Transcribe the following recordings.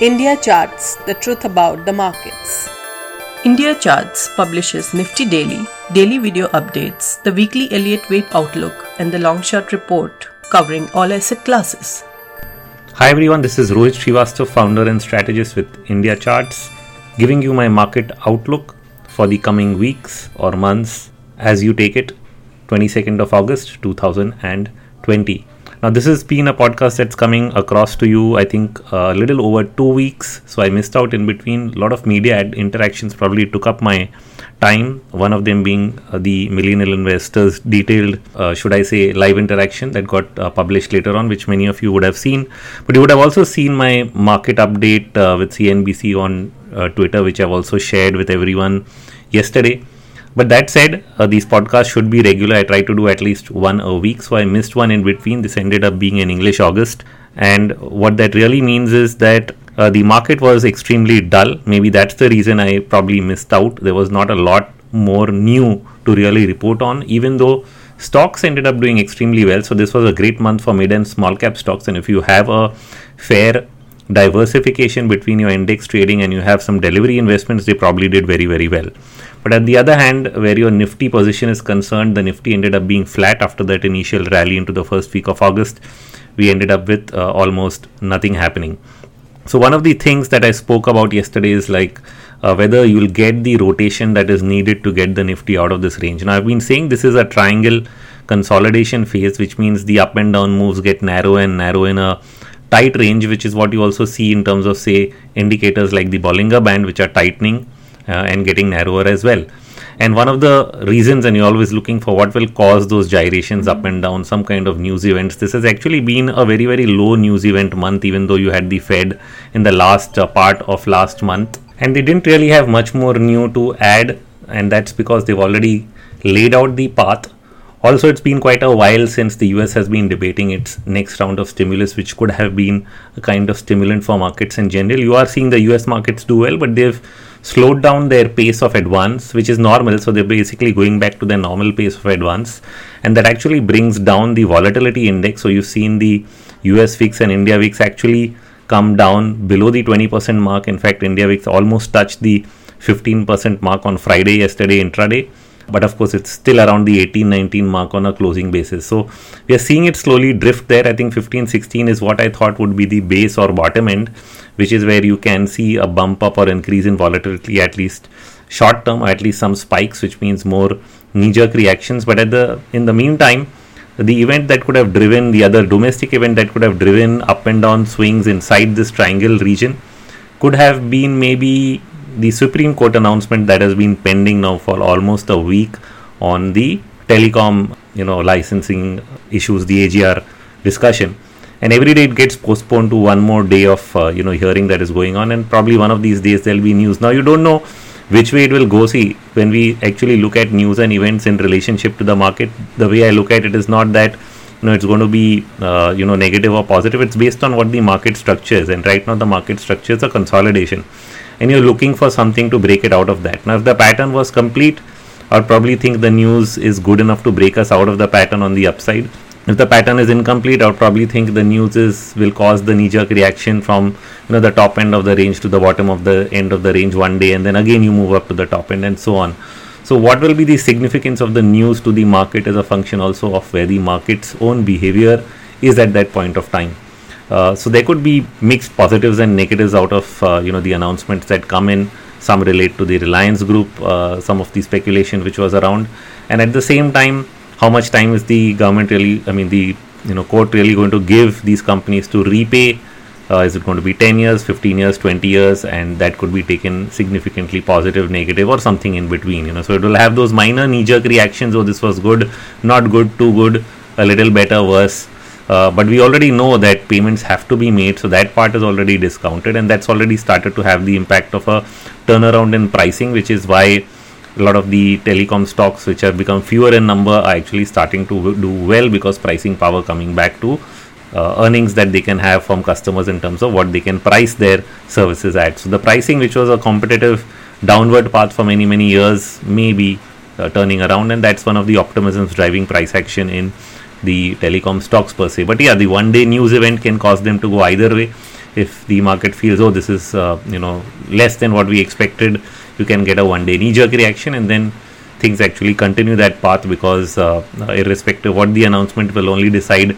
India Charts The Truth About the Markets. India Charts publishes Nifty Daily, daily video updates, the weekly Elliott Wave Outlook, and the long short report covering all asset classes. Hi everyone, this is Rohit Srivastav, founder and strategist with India Charts, giving you my market outlook for the coming weeks or months as you take it, 22nd of August 2020. Now, this has been a podcast that's coming across to you, I think, a little over two weeks. So, I missed out in between. A lot of media interactions probably took up my time. One of them being uh, the Millennial Investors detailed, uh, should I say, live interaction that got uh, published later on, which many of you would have seen. But you would have also seen my market update uh, with CNBC on uh, Twitter, which I've also shared with everyone yesterday. But that said, uh, these podcasts should be regular. I try to do at least one a week, so I missed one in between. This ended up being in English August. And what that really means is that uh, the market was extremely dull. Maybe that's the reason I probably missed out. There was not a lot more new to really report on, even though stocks ended up doing extremely well. So, this was a great month for mid and small cap stocks. And if you have a fair diversification between your index trading and you have some delivery investments, they probably did very, very well. But at the other hand, where your Nifty position is concerned, the Nifty ended up being flat after that initial rally into the first week of August. We ended up with uh, almost nothing happening. So, one of the things that I spoke about yesterday is like uh, whether you'll get the rotation that is needed to get the Nifty out of this range. Now, I've been saying this is a triangle consolidation phase, which means the up and down moves get narrow and narrow in a tight range, which is what you also see in terms of, say, indicators like the Bollinger Band, which are tightening and getting narrower as well. And one of the reasons, and you're always looking for what will cause those gyrations up and down, some kind of news events. This has actually been a very, very low news event month, even though you had the Fed in the last uh, part of last month. And they didn't really have much more new to add, and that's because they've already laid out the path. Also, it's been quite a while since the US has been debating its next round of stimulus, which could have been a kind of stimulant for markets in general. You are seeing the US markets do well, but they've slowed down their pace of advance, which is normal. So they're basically going back to their normal pace of advance, and that actually brings down the volatility index. So you've seen the US VIX and India VIX actually come down below the 20% mark. In fact, India VIX almost touched the 15% mark on Friday yesterday intraday but of course it's still around the 18 19 mark on a closing basis. So we are seeing it slowly drift there. I think 15 16 is what i thought would be the base or bottom end which is where you can see a bump up or increase in volatility at least short term or at least some spikes which means more knee jerk reactions. But at the in the meantime the event that could have driven the other domestic event that could have driven up and down swings inside this triangle region could have been maybe the Supreme Court announcement that has been pending now for almost a week on the telecom, you know, licensing issues, the AGR discussion. And every day it gets postponed to one more day of, uh, you know, hearing that is going on. And probably one of these days there'll be news. Now, you don't know which way it will go. See, when we actually look at news and events in relationship to the market, the way I look at it is not that you know it's going to be uh, you know negative or positive it's based on what the market structure is and right now the market structure is a consolidation and you're looking for something to break it out of that. Now, if the pattern was complete, I'd probably think the news is good enough to break us out of the pattern on the upside. If the pattern is incomplete, I would probably think the news is will cause the knee-jerk reaction from you know the top end of the range to the bottom of the end of the range one day, and then again you move up to the top end and so on. So, what will be the significance of the news to the market as a function also of where the market's own behavior is at that point of time? Uh, so there could be mixed positives and negatives out of uh, you know the announcements that come in. Some relate to the Reliance Group, uh, some of the speculation which was around, and at the same time, how much time is the government really? I mean, the you know court really going to give these companies to repay? Uh, is it going to be 10 years, 15 years, 20 years, and that could be taken significantly positive, negative, or something in between? You know, so it will have those minor knee-jerk reactions. Oh, this was good, not good, too good, a little better, worse uh, but we already know that payments have to be made, so that part is already discounted, and that's already started to have the impact of a turnaround in pricing, which is why a lot of the telecom stocks, which have become fewer in number, are actually starting to do well because pricing power coming back to uh, earnings that they can have from customers in terms of what they can price their services at. So the pricing, which was a competitive downward path for many many years, may be uh, turning around, and that's one of the optimisms driving price action in the telecom stocks per se. But yeah, the one day news event can cause them to go either way. if the market feels oh this is uh, you know less than what we expected you can get a one day knee jerk reaction and then things actually continue that path because uh, irrespective what the announcement will only decide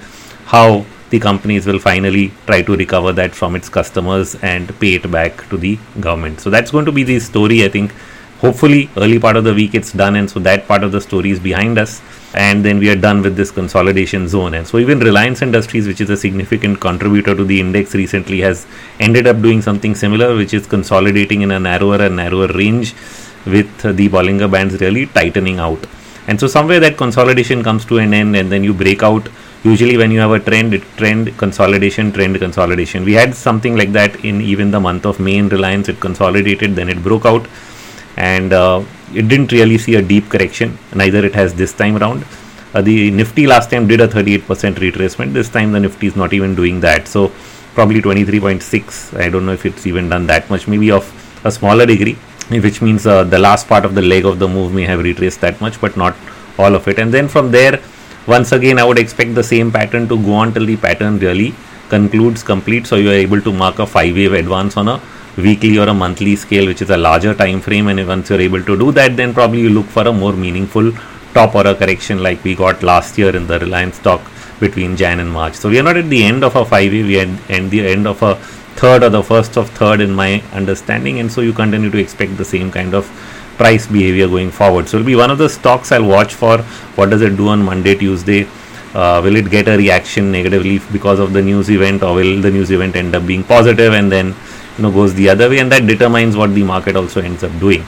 how the companies will finally try to recover that from its customers and pay it back to the government so that's going to be the story i think hopefully early part of the week it's done and so that part of the story is behind us and then we are done with this consolidation zone. And so even reliance industries which is a significant contributor to the index recently has ended up doing something similar which is consolidating in a narrower and narrower range with the bollinger bands really tightening out. And so somewhere that consolidation comes to an end and then you break out. Usually when you have a trend it trend consolidation trend consolidation. We had something like that in even the month of may in reliance. It consolidated then it broke out and uh, it didn't really see a deep correction. Neither it has this time around. Uh, the nifty last time did a 38% retracement. This time the nifty is not even doing that. So probably 23.6 i don't know if it's even done that much. Maybe of a smaller degree which means uh, the last part of the leg of the move may have retraced that much but not all of it. And then from there once again i would expect the same pattern to go on till the pattern really concludes complete. So you are able to mark a five wave advance on a weekly or a monthly scale which is a larger time frame and once you're able to do that then probably you look for a more meaningful top or a correction like we got last year in the reliance stock between jan and march. So we are not at the end of a five year we are at the end of a third or the first of third in my understanding and so you continue to expect the same kind of price behavior going forward. So it'll be one of the stocks i'll watch for. What does it do on monday tuesday? Uh, will it get a reaction negatively because of the news event or will the news event end up being positive and then you know goes the other way and that determines what the market also ends up doing.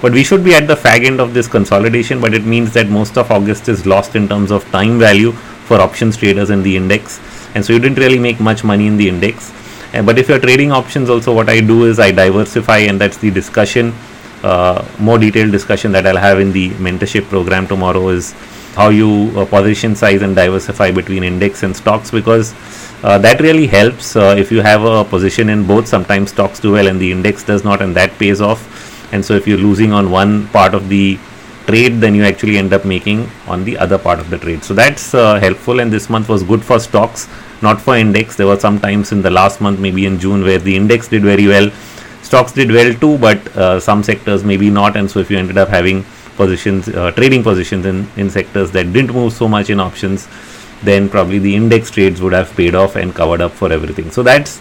But we should be at the fag end of this consolidation but it means that most of august is lost in terms of time value for options traders in the index. And so you didn't really make much money in the index. Uh, but if you're trading options also what i do is i diversify and that's the discussion uh, more detailed discussion that i'll have in the mentorship program tomorrow is how you uh, position size and diversify between index and stocks because uh, that really helps uh, if you have a position in both sometimes stocks do well and the index does not and that pays off. And so if you're losing on one part of the trade then you actually end up making on the other part of the trade. So that's uh, helpful and this month was good for stocks not for index. There were some times in the last month maybe in june where the index did very well. Stocks did well too but uh, some sectors maybe not. And so if you ended up having positions uh, trading positions in in sectors that didn't move so much in options then probably the index trades would have paid off and covered up for everything. So that's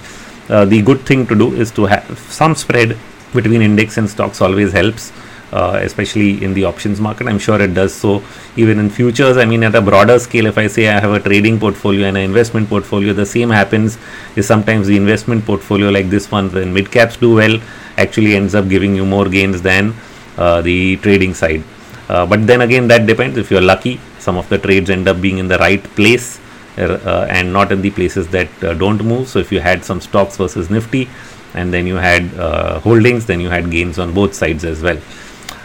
uh, the good thing to do is to have some spread between index and stocks always helps. Uh, especially in the options market, I'm sure it does so. Even in futures, I mean, at a broader scale, if I say I have a trading portfolio and an investment portfolio, the same happens. Is sometimes the investment portfolio, like this one, when mid caps do well, actually ends up giving you more gains than uh, the trading side. Uh, but then again, that depends. If you're lucky, some of the trades end up being in the right place uh, and not in the places that uh, don't move. So if you had some stocks versus nifty and then you had uh, holdings then you had gains on both sides as well.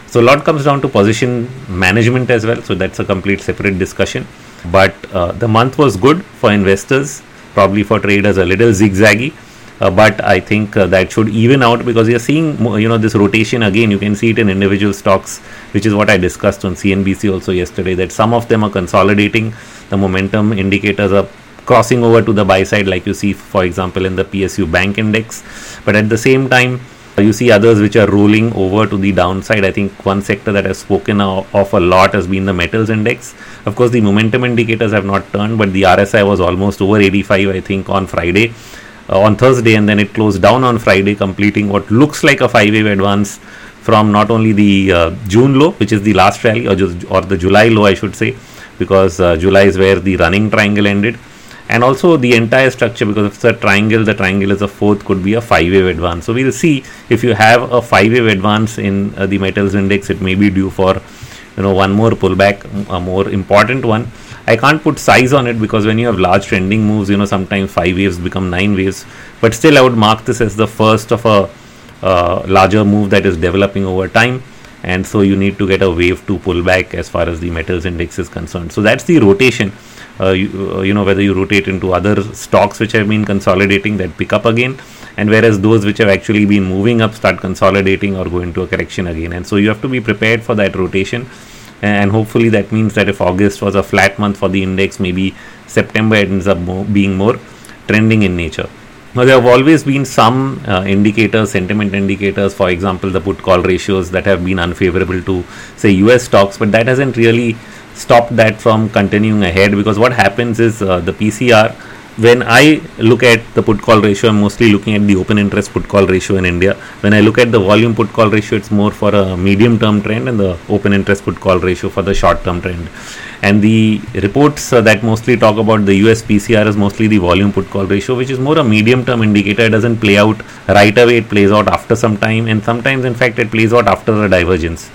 So a lot comes down to position management as well. So that's a complete separate discussion. But uh, the month was good for investors probably for traders a little zigzaggy. uh, but I think uh, that should even out because you're seeing you know this rotation again. You can see it in individual stocks, which is what I discussed on CNBC also yesterday. That some of them are consolidating. The momentum indicators are crossing over to the buy side, like you see, for example, in the PSU Bank Index. But at the same time, you see others which are rolling over to the downside. I think one sector that has spoken of a lot has been the metals index. Of course, the momentum indicators have not turned, but the RSI was almost over 85, I think, on Friday uh, on Thursday, and then it closed down on Friday, completing what looks like a five wave advance from not only the uh, June low, which is the last rally, or, just, or the July low, I should say, because uh, July is where the running triangle ended, and also the entire structure, because if it's a triangle, the triangle is a fourth, could be a five wave advance. So we'll see if you have a five wave advance in uh, the metals index, it may be due for you know one more pullback, a more important one I can't put size on it because when you have large trending moves, you know, sometimes five waves become nine waves. But still, I would mark this as the first of a uh, larger move that is developing over time. And so you need to get a wave to pull back as far as the metals index is concerned. So that's the rotation. Uh, you, uh, you know, whether you rotate into other stocks which have been consolidating that pick up again, and whereas those which have actually been moving up start consolidating or go into a correction again. And so you have to be prepared for that rotation and hopefully that means that if August was a flat month for the index, maybe September ends up more, being more trending in nature. Now, there have always been some uh, indicators, sentiment indicators, for example, the put call ratios that have been unfavorable to, say, US stocks, but that hasn't really stopped that from continuing ahead because what happens is uh, the PCR when I look at the put call ratio, I'm mostly looking at the open interest put call ratio in India. When I look at the volume put call ratio, it's more for a medium term trend, and the open interest put call ratio for the short term trend. And the reports uh, that mostly talk about the US PCR is mostly the volume put call ratio, which is more a medium term indicator. It doesn't play out right away, it plays out after some time, and sometimes, in fact, it plays out after a divergence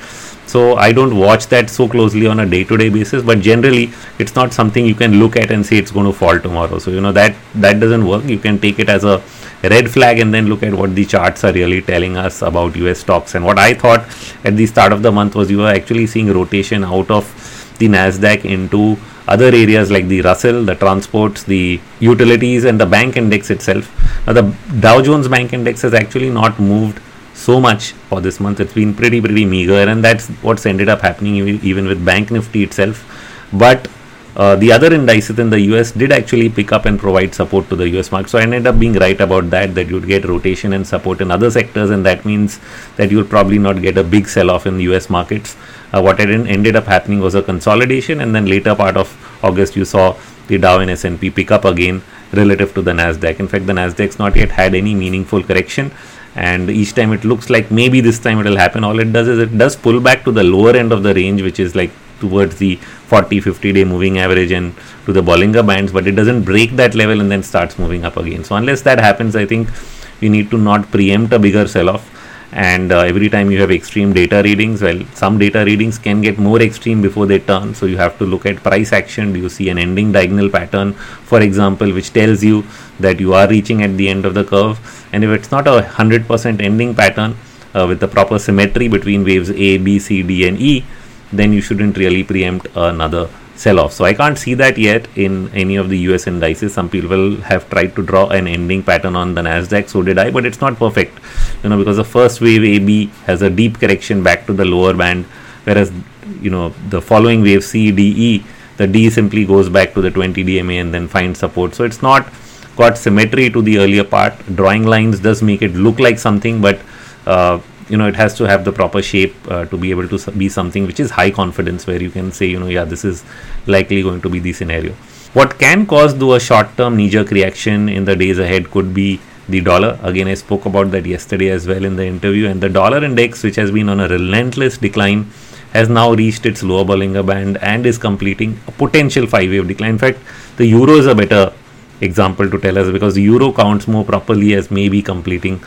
so i don't watch that so closely on a day to day basis but generally it's not something you can look at and say it's going to fall tomorrow. So you know that that doesn't work. You can take it as a red flag and then look at what the charts are really telling us about us stocks. And what i thought at the start of the month was you were actually seeing rotation out of the nasdaq into other areas like the Russell, the transports, the utilities, and the bank index itself. Now, the Dow Jones Bank Index has actually not moved so much for this month. It's been pretty, pretty meager, and that's what's ended up happening even with Bank Nifty itself. But uh, the other indices in the US did actually pick up and provide support to the US market. So I ended up being right about that, that you'd get rotation and support in other sectors, and that means that you'll probably not get a big sell off in the US markets. Uh, what ended up happening was a consolidation, and then later part of August, you saw the Dow and S&P pick up again relative to the Nasdaq. In fact, the Nasdaq's not yet had any meaningful correction and each time it looks like maybe this time it will happen. All it does is it does pull back to the lower end of the range which is like towards the 40 50 day moving average and to the Bollinger bands but it doesn't break that level and then starts moving up again. So unless that happens I think we need to not preempt a bigger sell off and uh, every time you have extreme data readings well some data readings can get more extreme before they turn. So you have to look at price action. Do you see an ending diagonal pattern for example which tells you that you are reaching at the end of the curve? And if it's not a 100% ending pattern uh, with the proper symmetry between waves a b c d and e then you shouldn't really preempt another sell off. So I can't see that yet in any of the US indices. Some people have tried to draw an ending pattern on the Nasdaq, so did I, but it's not perfect. You know, because the first wave AB has a deep correction back to the lower band, whereas you know the following wave C, D, E, the D simply goes back to the 20 DMA and then finds support. So it's not got symmetry to the earlier part. Drawing lines does make it look like something, but uh, you know it has to have the proper shape uh, to be able to be something which is high confidence where you can say you know yeah this is likely going to be the scenario what can cause though a short term knee jerk reaction in the days ahead could be the dollar again i spoke about that yesterday as well in the interview and the dollar index which has been on a relentless decline has now reached its lower Bollinger Band and is completing a potential five wave decline. In fact, the euro is a better example to tell us because the euro counts more properly as maybe completing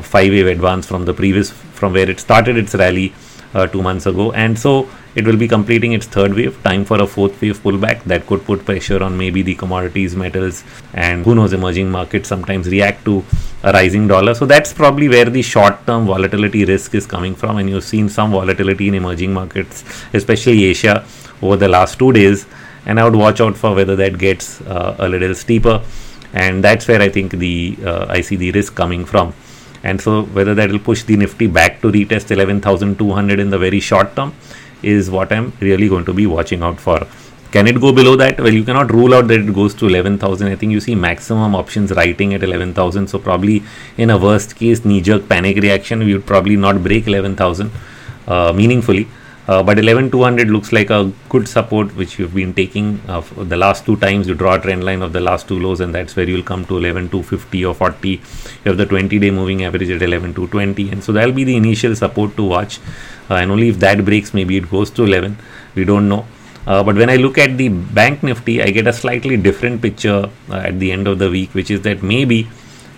five wave advance from the previous from where it started its rally uh, two months ago. And so it will be completing its third wave. Time for a fourth wave pullback that could put pressure on maybe the commodities metals and who knows emerging markets sometimes react to a rising dollar. So that's probably where the short term volatility risk is coming from. And you've seen some volatility in emerging markets especially asia over the last two days. And i would watch out for whether that gets uh, a little steeper. And that's where i think the uh, i see the risk coming from and so whether that will push the nifty back to retest 11200 in the very short term is what i'm really going to be watching out for. Can it go below that? Well you cannot rule out that it goes to 11000 i think you see maximum options writing at 11000 so probably in a worst case knee jerk panic reaction we would probably not break 11000 uh, meaningfully uh, but 11200 looks like a good support which you've been taking uh, the last two times you draw a trend line of the last two lows and that's where you'll come to 11250 or 40 you have the 20 day moving average at 11220 and so that'll be the initial support to watch. Uh, and only if that breaks maybe it goes to 11 we don't know. Uh, but when I look at the bank nifty I get a slightly different picture uh, at the end of the week which is that maybe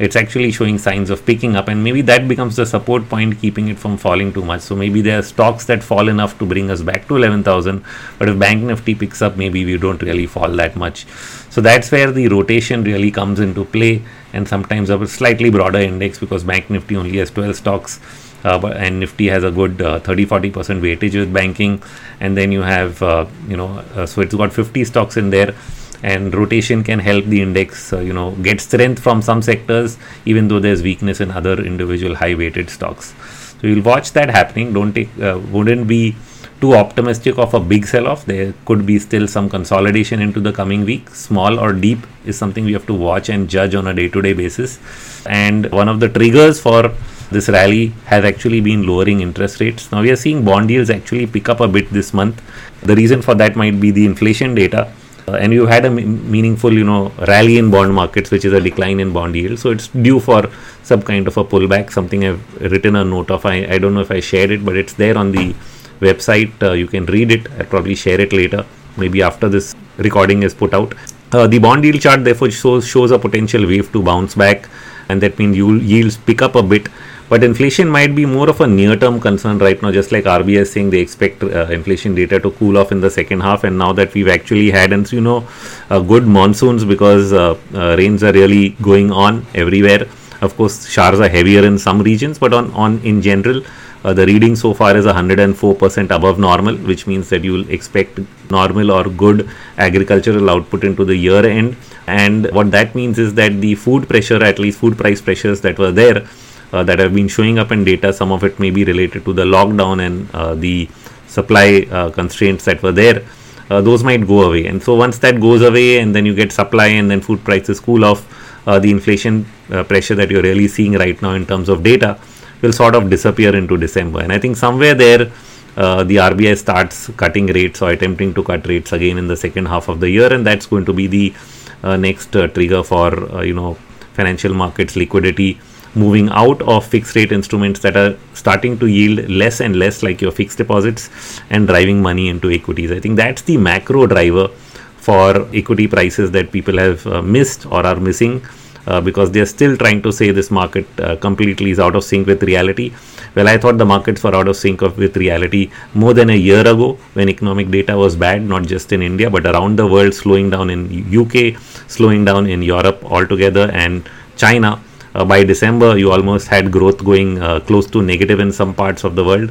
it's actually showing signs of picking up and maybe that becomes the support point keeping it from falling too much. So maybe there are stocks that fall enough to bring us back to 11000 but if bank nifty picks up maybe we don't really fall that much. So that's where the rotation really comes into play and sometimes a slightly broader index because bank nifty only has 12 stocks uh, and Nifty has a good uh, 30 40 percent weightage with banking, and then you have uh, you know uh, so it's got 50 stocks in there and rotation can help the index uh, you know get strength from some sectors even though there's weakness in other individual high weighted stocks so you'll watch that happening don't take uh, wouldn't be too optimistic of a big sell off. There could be still some consolidation into the coming week. Small or deep is something we have to watch and judge on a day to day basis. And one of the triggers for this rally has actually been lowering interest rates. Now we are seeing bond yields actually pick up a bit this month. The reason for that might be the inflation data. And you had a meaningful, you know, rally in bond markets, which is a decline in bond yield. So it's due for some kind of a pullback. Something I've written a note of. I, I don't know if I shared it, but it's there on the website. Uh, you can read it. I'll probably share it later, maybe after this recording is put out. Uh, the bond yield chart therefore shows, shows a potential wave to bounce back, and that means yields pick up a bit. But inflation might be more of a near term concern right now, just like RBI is saying they expect uh, inflation data to cool off in the second half. And now that we've actually had, and you know, uh, good monsoons because uh, uh, rains are really going on everywhere. Of course, showers are heavier in some regions, but on, on in general, uh, the reading so far is 104% above normal, which means that you will expect normal or good agricultural output into the year end. And what that means is that the food pressure, at least food price pressures that were there, that have been showing up in data, some of it may be related to the lockdown and uh, the supply uh, constraints that were there. Uh, those might go away, and so once that goes away, and then you get supply, and then food prices cool off, the inflation pressure that you're really seeing right now in terms of data will sort of disappear into December. And I think somewhere there, uh, the RBI starts cutting rates or attempting to cut rates again in the second half of the year, and that's going to be the uh, next uh, trigger for uh, you know financial markets liquidity moving out of fixed rate instruments that are starting to yield less and less, like your fixed deposits, and driving money into equities. I think that's the macro driver for equity prices that people have uh, missed or are missing uh, because they are still trying to say this market uh, completely is out of sync with reality. Well, I thought the markets were out of sync of, with reality more than a year ago when economic data was bad, not just in India but around the world, slowing down in UK, slowing down in Europe altogether, and China. Uh, by December, you almost had growth going uh, close to negative in some parts of the world.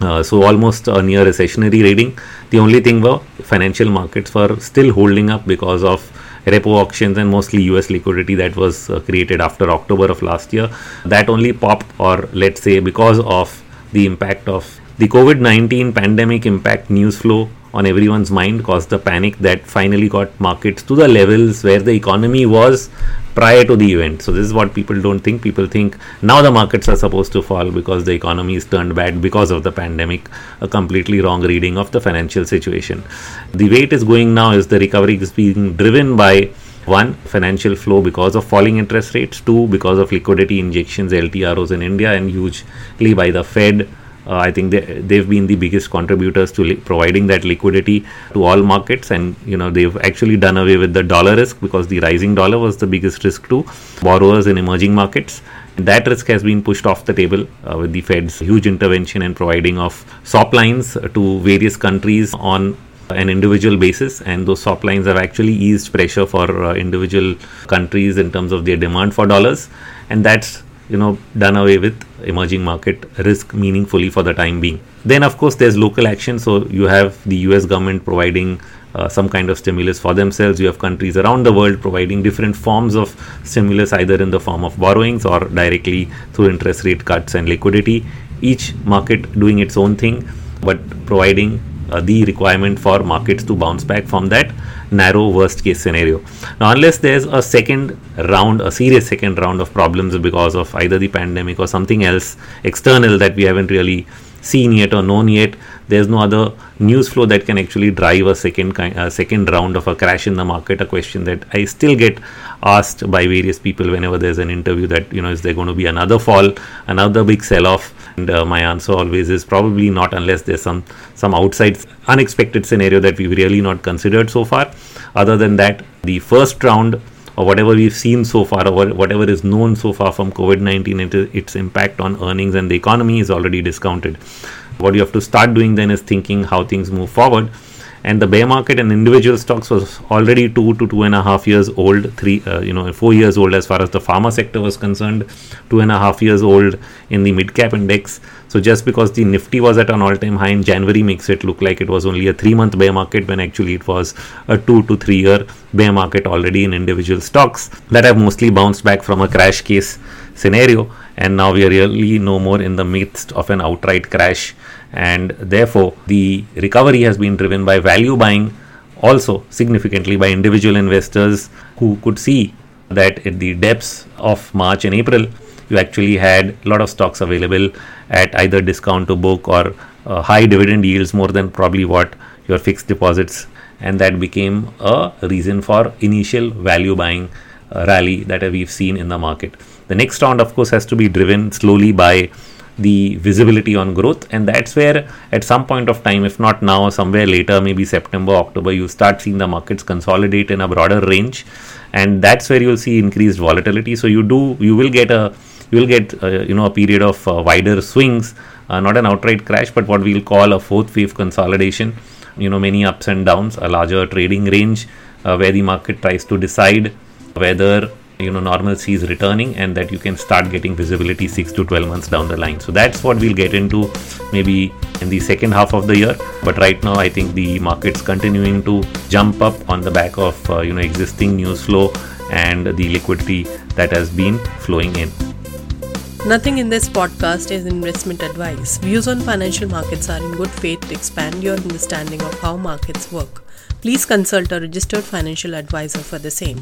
Uh, so almost a near recessionary reading. The only thing were financial markets were still holding up because of repo auctions and mostly US liquidity that was uh, created after October of last year. That only popped, or let's say, because of the impact of the COVID 19 pandemic impact news flow on everyone's mind caused the panic that finally got markets to the levels where the economy was prior to the event. So, this is what people don't think. People think now the markets are supposed to fall because the economy is turned bad because of the pandemic. A completely wrong reading of the financial situation. The way it is going now is the recovery is being driven by one financial flow because of falling interest rates two because of liquidity injections ltros in india and hugely by the fed uh, I think they, they've been the biggest contributors to li- providing that liquidity to all markets, and you know they've actually done away with the dollar risk because the rising dollar was the biggest risk to borrowers in emerging markets. That risk has been pushed off the table uh, with the Fed's huge intervention and providing of swap lines to various countries on an individual basis. And those swap lines have actually eased pressure for uh, individual countries in terms of their demand for dollars. And that's you know done away with emerging market risk meaningfully for the time being. Then of course there's local action. So you have the us government providing uh, some kind of stimulus for themselves. You have countries around the world providing different forms of stimulus either in the form of borrowings or directly through interest rate cuts and liquidity. Each market doing its own thing but providing Uh, the requirement for markets to bounce back from that narrow worst case scenario. Now, unless there's a second round, a serious second round of problems because of either the pandemic or something else external that we haven't really seen yet or known yet, there's no other news flow that can actually drive a second kind, a second round of a crash in the market. A question that I still get asked by various people whenever there's an interview that you know is there going to be another fall, another big sell-off? And uh, my answer always is probably not unless there's some some outside unexpected scenario that we've really not considered so far. Other than that, the first round or whatever we've seen so far, or whatever is known so far from COVID 19, its impact on earnings and the economy is already discounted. What you have to start doing then is thinking how things move forward. And the bear market in individual stocks was already two to two and a half years old three uh, you know four years old as far as the pharma sector was concerned two and a half years old in the mid cap index. So just because the nifty was at an all time high in january makes it look like it was only a three month bear market when actually it was a two to three year bear market already in individual stocks that have mostly bounced back from a crash case scenario. And now we are really no more in the midst of an outright crash and therefore the recovery has been driven by value buying also significantly by individual investors who could see that at the depths of March and April you actually had a lot of stocks available at either discount to book or uh, high dividend yields more than probably what your fixed deposits. And that became a reason for initial value buying uh, rally that we've seen in the market. The next round of course has to be driven slowly by the visibility on growth. And that's where at some point of time if not now somewhere later maybe september october you start seeing the markets consolidate in a broader range. And that's where you'll see increased volatility. So you do you will get a you will get uh, you know a period of uh, wider swings uh, not an outright crash but what we'll call a fourth wave consolidation. You know many ups and downs a larger trading range uh, where the market tries to decide whether you know normalcy is returning and that you can start getting visibility 6 to 12 months down the line so that's what we'll get into maybe in the second half of the year but right now i think the market's continuing to jump up on the back of uh, you know existing news flow and the liquidity that has been flowing in Nothing in this podcast is investment advice. Views on financial markets are in good faith to expand your understanding of how markets work. Please consult a registered financial advisor for the same.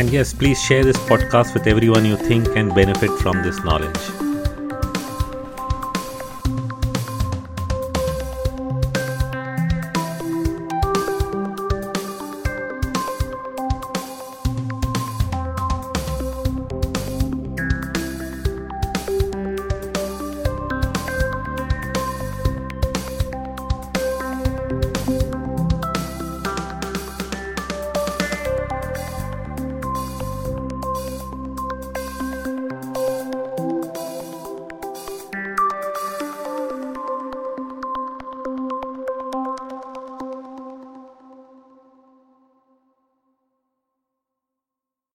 And yes, please share this podcast with everyone you think can benefit from this knowledge.